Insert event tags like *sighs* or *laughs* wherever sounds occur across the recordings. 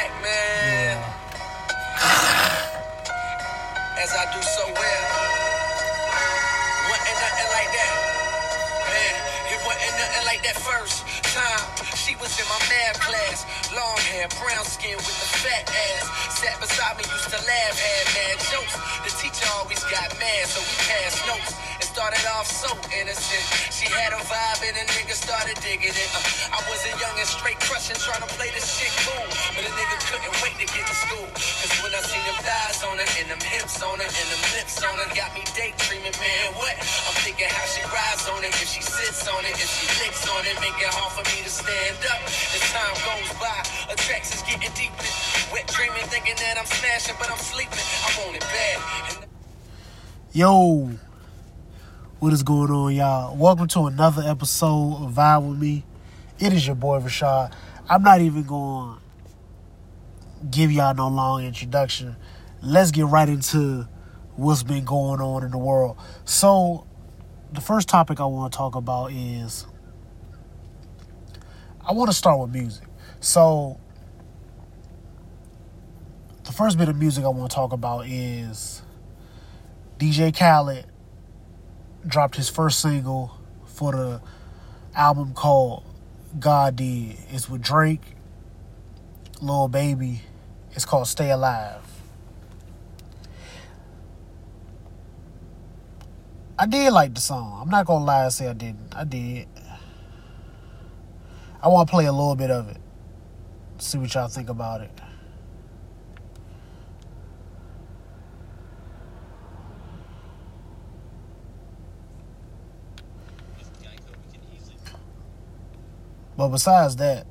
back, man. *sighs* As I do so well. Wasn't nothing like that. Man, it wasn't nothing like that first time. She was in my math class. Long hair, brown skin with the fat ass. Sat beside me, used to laugh, had mad jokes. The teacher always got mad, so we passed notes. Started off so innocent. She had a vibe and a nigga started digging it. Uh, I was a young and straight crushing, trying to play this shit cool. But a nigga couldn't wait to get to school. Cause when I seen them thighs on her, and them hips on her, and them lips on her, got me daydreaming, man, what? I'm thinking how she rides on it, if she sits on it, if she licks on it, make it hard for me to stand up. As time goes by, attractions getting deeper. Wet dreaming, thinking that I'm smashing, but I'm sleeping. I want it bad. Yo, what is going on, y'all? Welcome to another episode of Vibe with Me. It is your boy Rashad. I'm not even going to give y'all no long introduction. Let's get right into what's been going on in the world. So, the first topic I want to talk about is I want to start with music. So, the first bit of music I want to talk about is DJ Khaled dropped his first single for the album called God Did. It's with Drake, Lil Baby. It's called Stay Alive. I did like the song. I'm not gonna lie and say I didn't. I did. I want to play a little bit of it. See what y'all think about it. But besides that,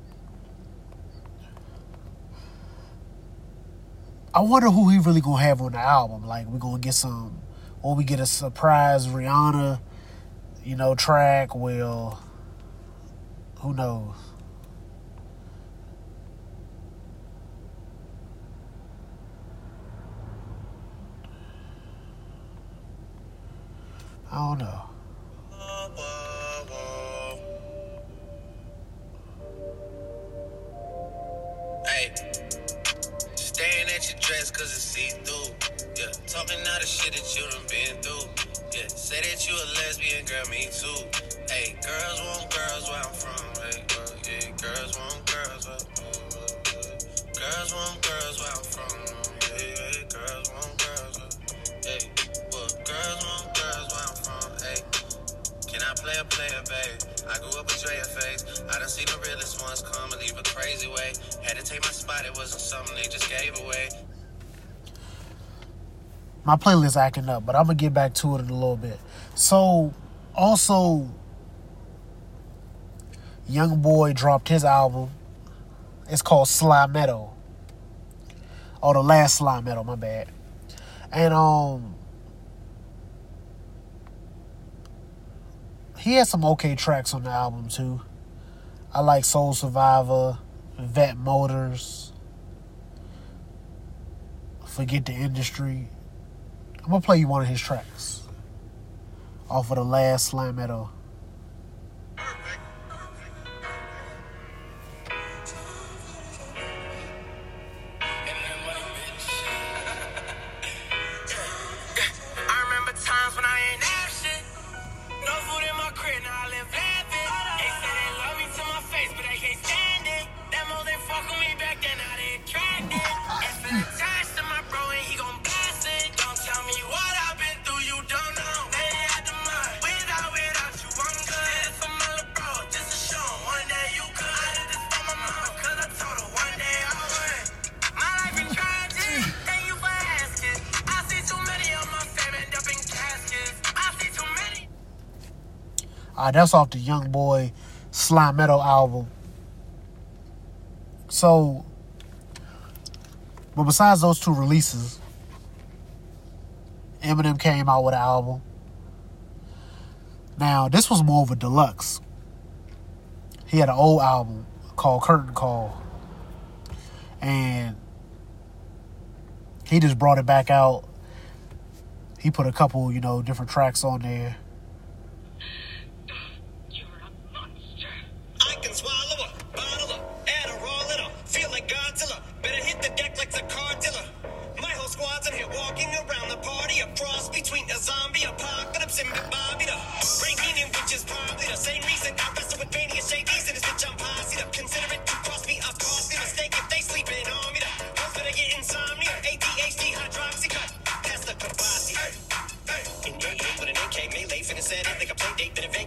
I wonder who he really gonna have on the album. Like we gonna get some, or we get a surprise Rihanna, you know, track. Well, who knows? I don't know. All the shit that you done been through. Yeah, say that you a lesbian, girl, me too. Hey, girls want girls where I'm from. Hey, uh, yeah, girls want girls where uh, uh, uh, Girls want girls where I'm from. Yeah, yeah, girls want girls where Hey, well, girls want girls where I'm from. Hey, can I play a player, babe? I grew up with Drea face. I done seen the realest ones come and leave a crazy way. Had to take my spot, it wasn't something they just gave away. My playlist acting up, but I'm gonna get back to it in a little bit. So, also, Young Boy dropped his album. It's called Slimeto. Oh, the last Slimeto, my bad. And um, he has some okay tracks on the album too. I like Soul Survivor, Vette Motors, Forget the Industry. I'm gonna play you one of his tracks off of the last Slimeto. That's off the Young Boy Slimeto album. So, but besides those two releases, Eminem came out with an album. Now, this was more of a deluxe. He had an old album called Curtain Call. And he just brought it back out. He put a couple, you know, different tracks on there.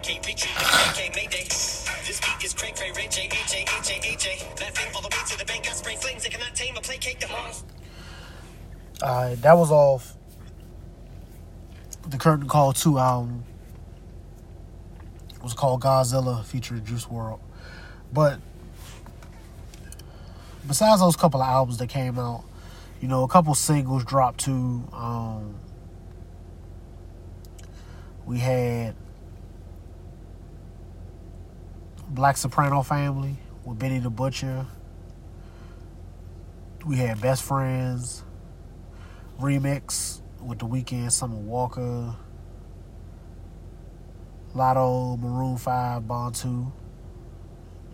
AK Mayday. This beat is cray cray, Ray J, H A, H A, H A. Laughing all the way to the bank, got spray flames, they cannot tame or placate the monster. Alright, that was off the Curtain Call 2 album. It was called Godzilla featuring Juice WRLD. But besides those couple of albums that came out, you know, a couple singles dropped too. Um, we had Black Soprano Family with Benny the Butcher. We had Best Friends remix with the Weeknd, Summer Walker, Latto, Maroon Five, Bond Two,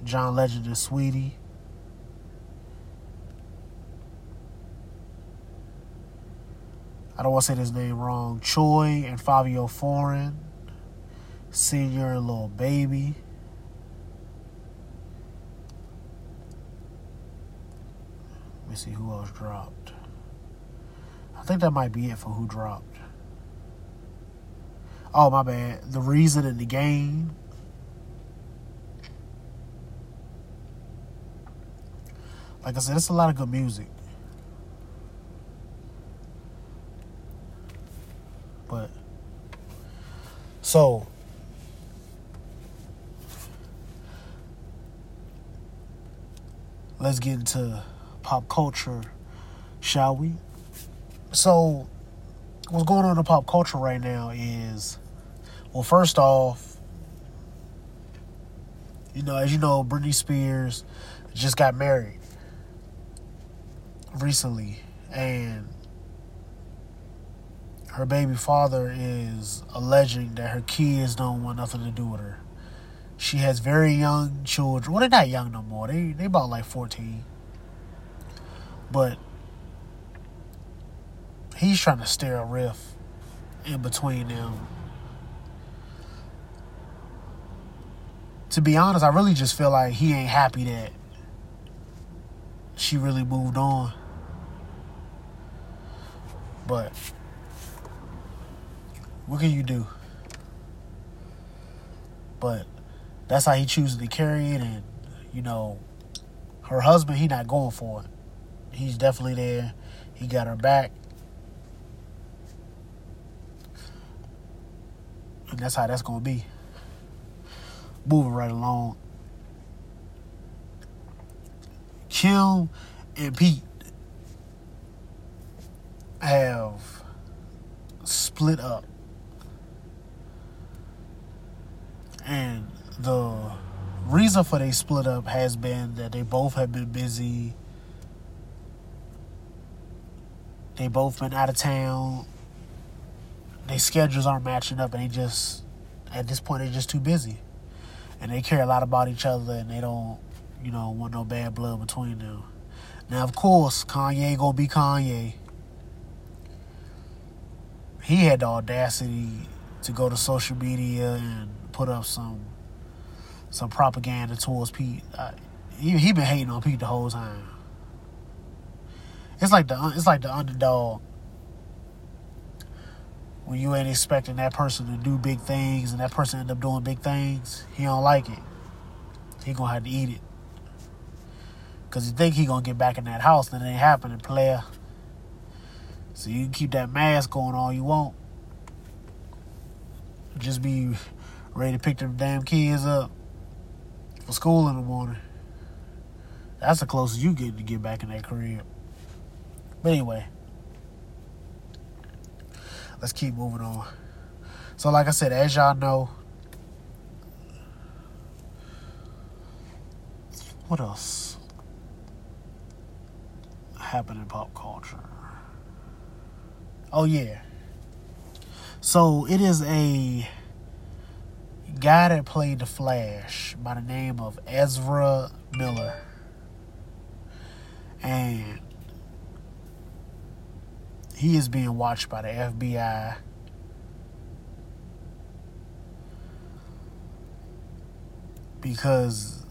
John Legend and Saweetie. I don't want to say this name wrong. Choi and Fivio Foreign, Senior and Little Baby. Me see who else dropped. I think that might be it for who dropped. Oh, my bad. The reason in the game. Like I said, it's a lot of good music. But so let's get into pop culture, shall we? So what's going on in pop culture right now is well first off you know as you know Britney Spears just got married recently and her baby father is alleging that her kids don't want nothing to do with her. She has very young children. Well, they're not young no more. They they about like fourteen. But he's trying to stir a rift in between them. To be honest, I really just feel like he ain't happy that she really moved on. But what can you do? But that's how he chooses to carry it, and you know, her husband, he not going for it. He's definitely there. He got her back. And that's how that's gonna be. Moving right along. Kim and Pete have split up. And the reason for they split up has been that they both have been busy. They both been out of town. Their schedules aren't matching up, and they just at this point they're just too busy. And they care a lot about each other, and they don't, you know, want no bad blood between them. Now, of course, Kanye gonna be Kanye. He had the audacity to go to social media and put up some some propaganda towards Pete. Uh, he he been hating on Pete the whole time. It's like the it's like the underdog when you ain't expecting that person to do big things and that person end up doing big things. He don't like it. He gonna have to eat it. Cause you think he gonna get back in that house, and it ain't happening, player. So you can keep that mask on all you want. Just be ready to pick them damn kids up for school in the morning. That's the closest you get to get back in that crib. But anyway, let's keep moving on. So, like I said, as y'all know, what else happened in pop culture? Oh, yeah. So, it is a guy that played the Flash by the name of Ezra Miller. And he is being watched by the FBI. Because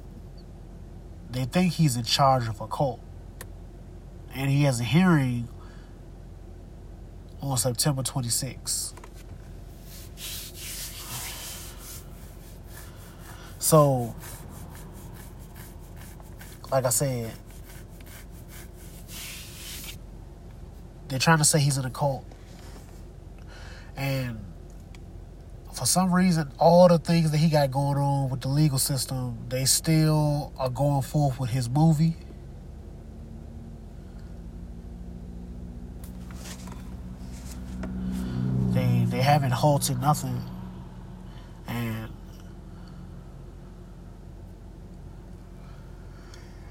they think he's in charge of a cult. And he has a hearing on September 26th. So, like I said, they're trying to say he's in a cult. And for some reason, all the things that he got going on with the legal system, they still are going forth with his movie. They they haven't halted nothing. And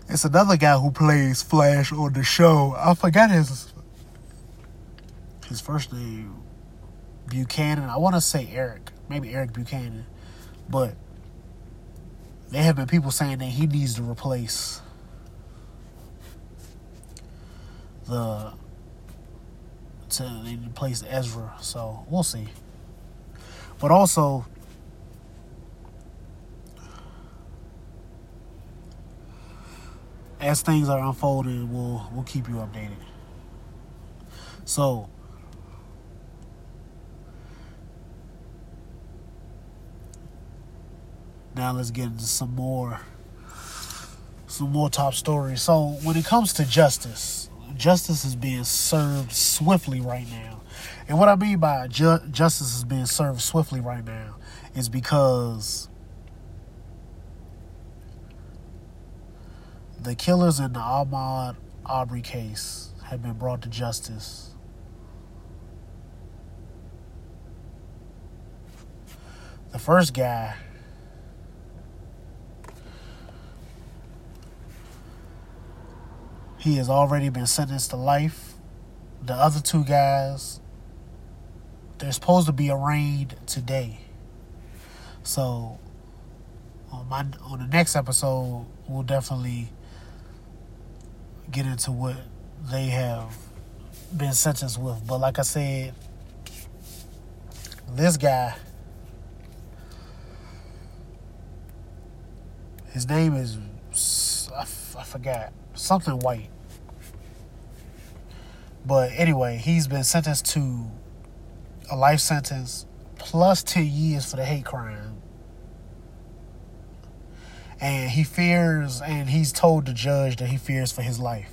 it's another guy who plays Flash on the show. I forgot his his first name Buchanan. I want to say Eric, maybe Eric Buchanan, but there have been people saying that he needs to replace the to replace Ezra. So we'll see. But also. As things are unfolding, we'll we'll keep you updated. So now let's get into some more some more top stories. So when it comes to justice, justice is being served swiftly right now. And what I mean by ju- justice is being served swiftly right now is because the killers in the Ahmaud Arbery case have been brought to justice. The first guy He has already been sentenced to life. The other two guys, they're supposed to be arraigned today. So on my on the next episode, we'll definitely get into what they have been sentenced with. But like I said, this guy, his name is I, f- I forgot something white. But anyway, he's been sentenced to a life sentence plus 10 years for the hate crime. And he fears, and he's told the judge that he fears for his life.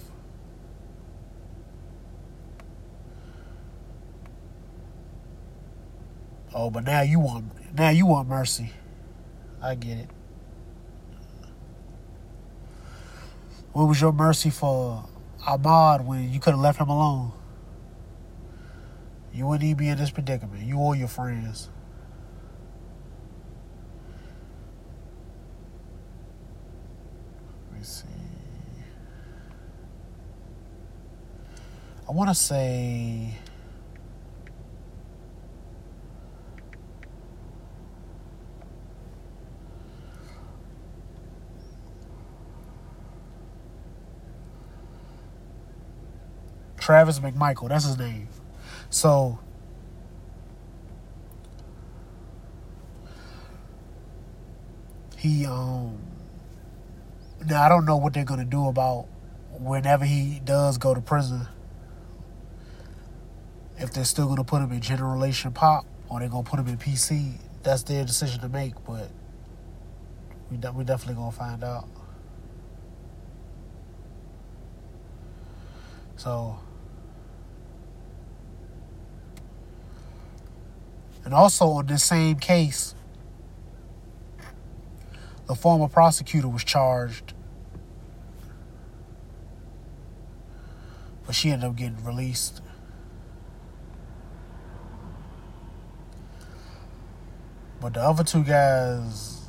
Oh, but now you want now you want mercy. I get it. What was your mercy for Ahmaud when you could have left him alone. You wouldn't even be in this predicament. You or your friends. Let me see. I want to say. Travis McMichael. That's his name. So he um now I don't know what they're gonna do about whenever he does go to prison. If they're still gonna put him in general relation pop or they're gonna put him in PC, that's their decision to make. But we de- we definitely gonna find out. So And also on this same case, the former prosecutor was charged, but she ended up getting released. But the other two guys,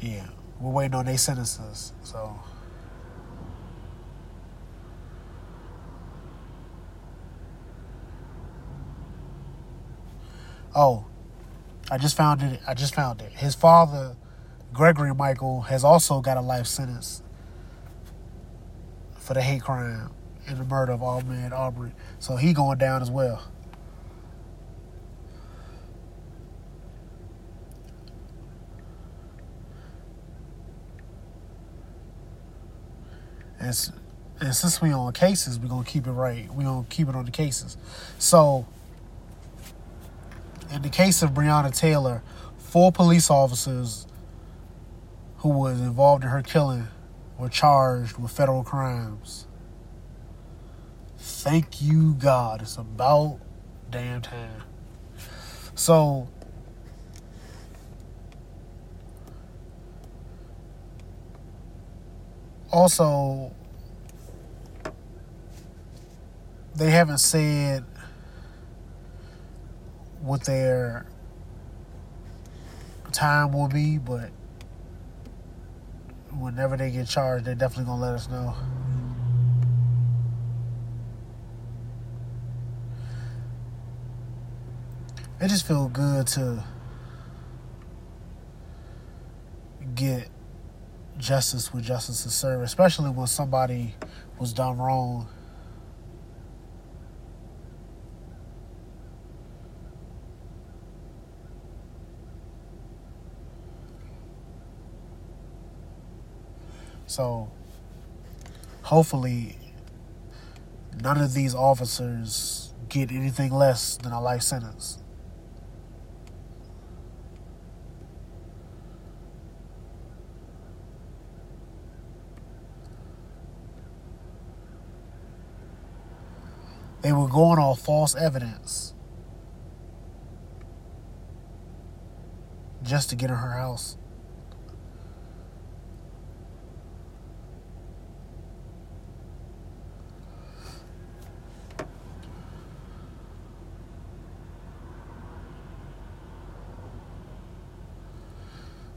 yeah, we're waiting on their sentences. So. Oh, I just found it. I just found it. His father, Gregory McMichael, has also got a life sentence for the hate crime, and the murder of Ahmaud Aubrey. So he going down as well. And, and since we on cases, we're gonna keep it right. We're gonna keep it on the cases. So in the case of Breonna Taylor, four police officers who was involved in her killing were charged with federal crimes. Thank you, God. It's about damn time. So, also, they haven't said what their time will be, but whenever they get charged, they're definitely gonna let us know. It just feels good to get justice with justice to serve, especially when somebody was done wrong. So hopefully none of these officers get anything less than a life sentence. They were going off false evidence just to get in her house.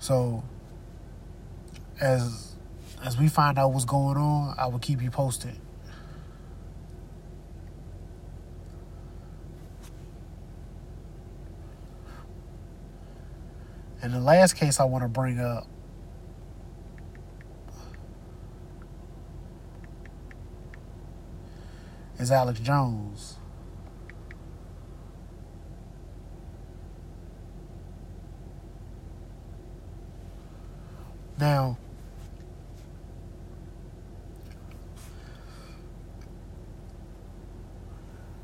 So as as we find out what's going on, I will keep you posted. And the last case I want to bring up is Alex Jones. Now,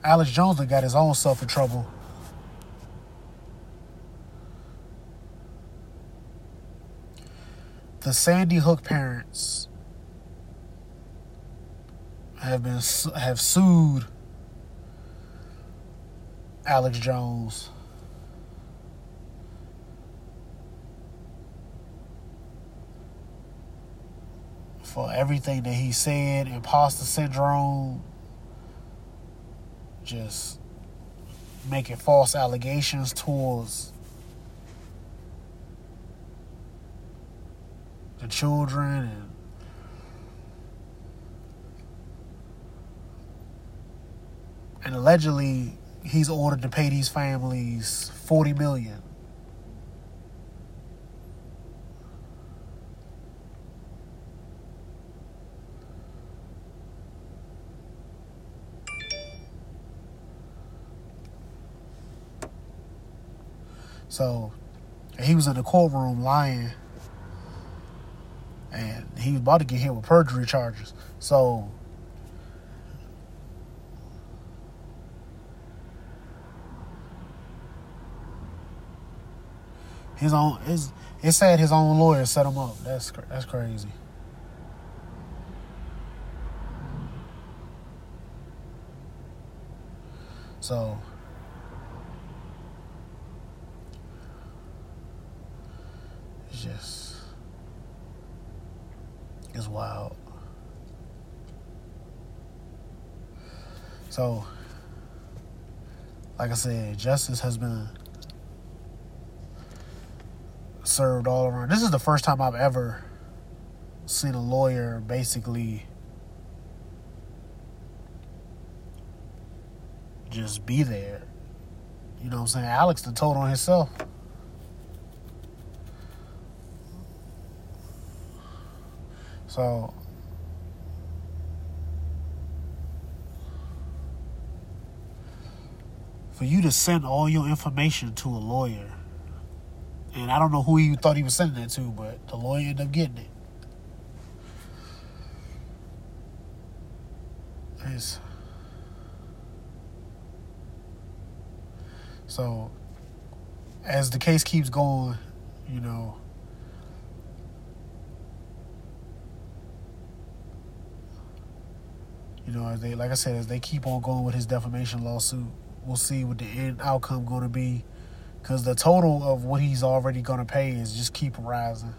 Alex Jones got his own self in trouble. The Sandy Hook parents have been have sued Alex Jones for everything that he said, imposter syndrome, just making false allegations towards the children and and allegedly he's ordered to pay these families 40 million So he was in the courtroom lying, and he was about to get hit with perjury charges. So his own his it said his own lawyer set him up. That's that's crazy. So just is wild. So, like I said, justice has been served all around. This is the first time I've ever seen a lawyer basically just be there. You know what I'm saying? Alex the told on himself. So for you to send all your information to a lawyer, and I don't know who you thought he was sending it to, but the lawyer ended up getting it. It's, so as the case keeps going, you know, you know, as they like I said, as they keep on going with his defamation lawsuit, we'll see what the end outcome going to be, because the total of what he's already going to pay is just keep rising.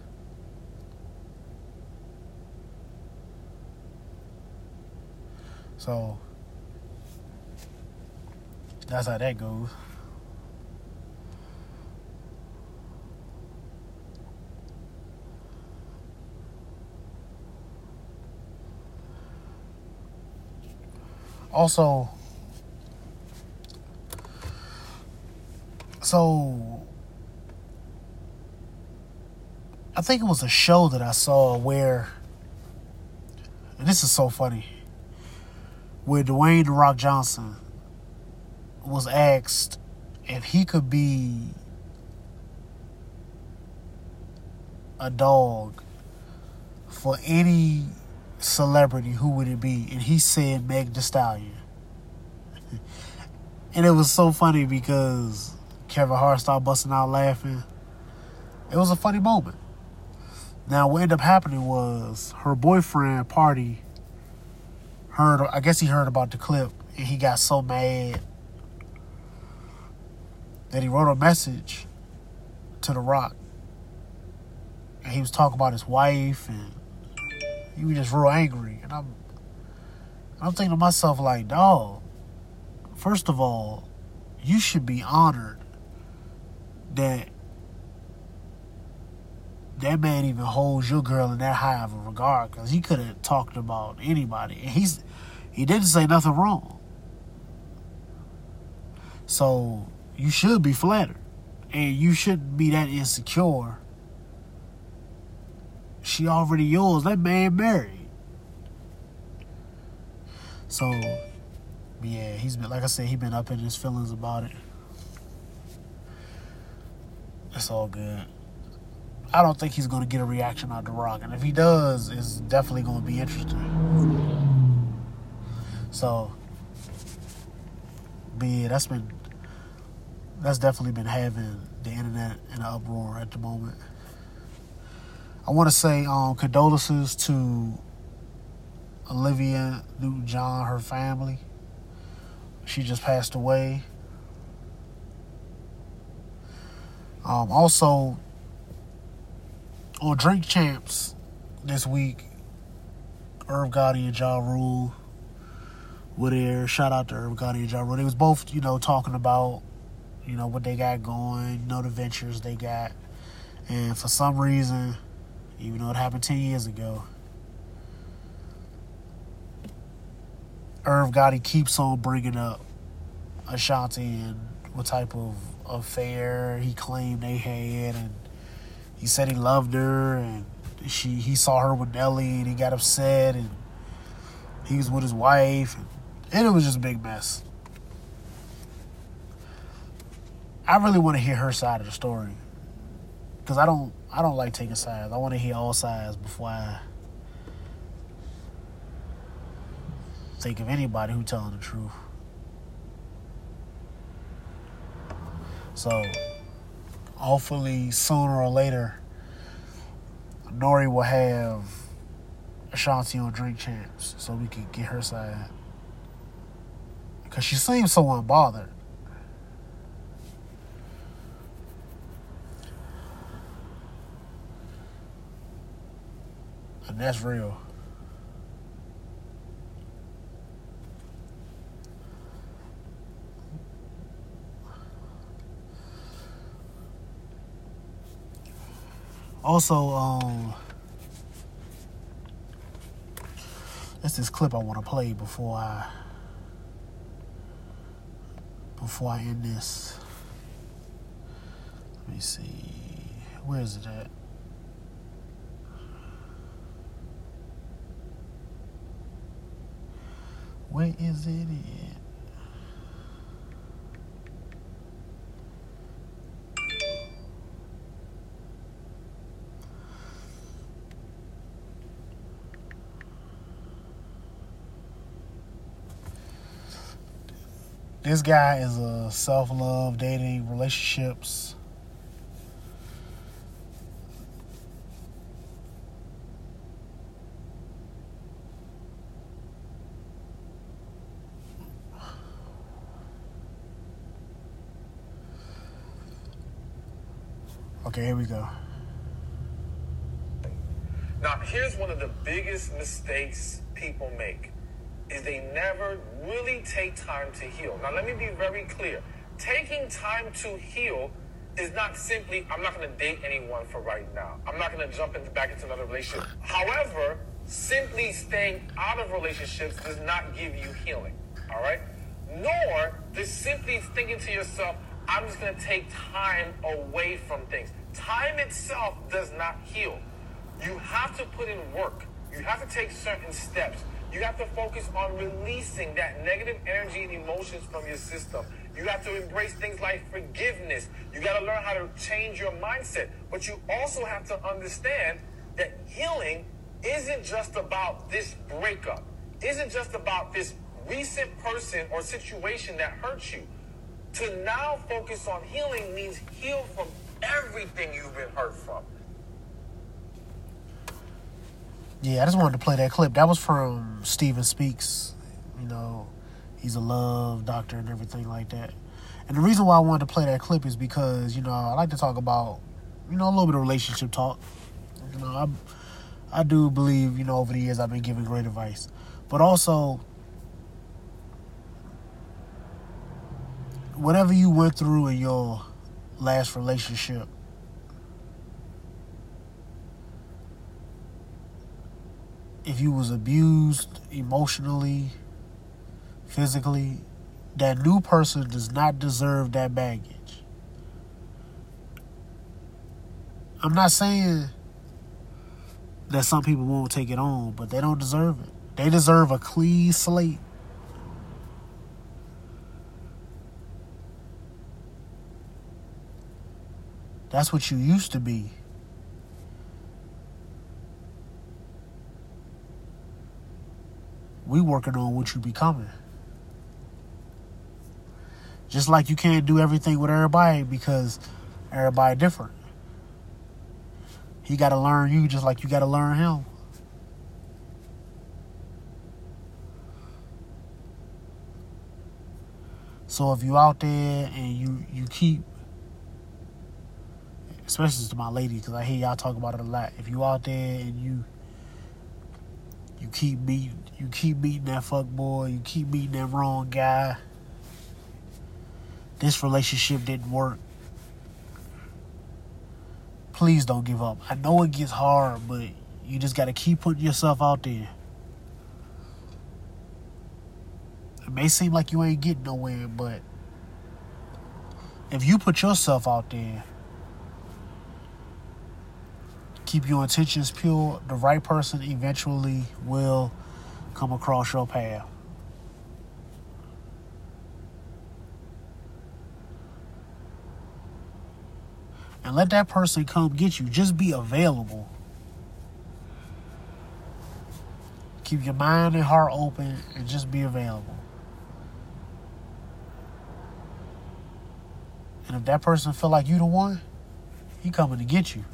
So that's how that goes. Also, so I think it was a show that I saw where, and this is so funny, where Dwayne the Rock Johnson was asked if he could be a dog for any celebrity, who would it be? And he said Meg Thee Stallion. *laughs* and it was so funny because Kevin Hart started busting out laughing. It was a funny moment. Now, what ended up happening was her boyfriend, Pardi, heard, I guess he heard about the clip, and he got so mad that he wrote a message to The Rock. And he was talking about his wife and he was just real angry. And I'm I'm thinking to myself like, dog, first of all, you should be honored that that man even holds your girl in that high of a regard because he could have talked about anybody. And he's he didn't say nothing wrong. So you should be flattered. And you shouldn't be that insecure she already yours that man married so yeah he's been like i said he been up in his feelings about it it's all good I don't think he's to get a reaction out the Rock, and if he does, it's definitely to be interesting. So, yeah, that's been that's definitely been having the internet in an uproar at the moment. I want to say um, condolences to Olivia Newton-John, her family. She just passed away. Um, also, on Drink Champs this week, Irv Gotti and Ja Rule were there. Shout out to Irv Gotti and Ja Rule. They was both, you know, talking about, you know, what they got going, you know, the ventures they got. And for some reason, even though it happened 10 years ago, Irv Gotti keeps on bringing up Ashanti and what type of affair he claimed they had and he said he loved her and she he saw her with Nelly and he got upset and he was with his wife and, and it was just a big mess. I really want to hear her side of the story because I don't I don't like taking sides. I want to hear all sides before I think of anybody who telling the truth. So hopefully sooner or later, N.O.R.E. will have Ashanti on Drink Champs so we can get her side. Because she seems so unbothered. And that's real. Also, um, that's this clip I want to play before I before I end this. Let me see. Where is it at? Where is it at? This guy is a self love, dating, relationships. Okay, here we go. Now, here's one of the biggest mistakes people make is they never really take time to heal. Now, let me be very clear. Taking time to heal is not simply, I'm not going to date anyone for right now. I'm not going to jump into, back into another relationship. However, simply staying out of relationships does not give you healing. All right? Nor does simply thinking to yourself, I'm just going to take time away from things. Time itself does not heal. You have to put in work. You have to take certain steps. You have to focus on releasing that negative energy and emotions from your system. You have to embrace things like forgiveness. You got to learn how to change your mindset. But you also have to understand that healing isn't just about this breakup, isn't just about this recent person or situation that hurt you. To now focus on healing means heal from everything you've been hurt from. Yeah, I just wanted to play that clip. That was from Stephan Speaks. You know, he's a love doctor and everything like that. And the reason why I wanted to play that clip is because, you know, I like to talk about, you know, a little bit of relationship talk. You know, I I do believe, you know, over the years I've been giving great advice. But also whatever you went through in your last relationship if you was abused emotionally, physically, that new person does not deserve that baggage. I'm not saying that some people won't take it on, but they don't deserve it. They deserve a clean slate. That's what you used to be. we working on what you becoming. Just like you can't do everything with everybody because everybody different. He got to learn you just like you got to learn him. So if you out there and you you keep, especially to my lady, because I hear y'all talk about it a lot. If you out there and you you keep beating you keep beating that fuck boy, you keep beating that wrong guy. This relationship didn't work. Please don't give up. I know it gets hard, but you just gotta keep putting yourself out there. It may seem like you ain't getting nowhere, but if you put yourself out there keep your intentions pure, the right person eventually will come across your path. And let that person come get you. Just be available. Keep your mind and heart open and just be available. And if that person feel like you the one, he coming to get you.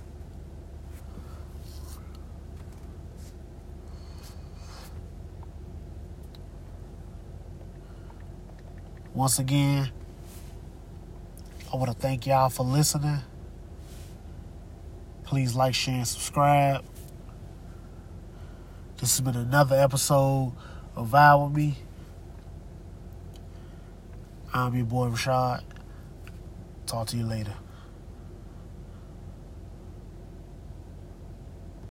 Once again, I want to thank y'all for listening. Please like, share, and subscribe. This has been another episode of Vibe with Me. I'm your boy Rashad. Talk to you later.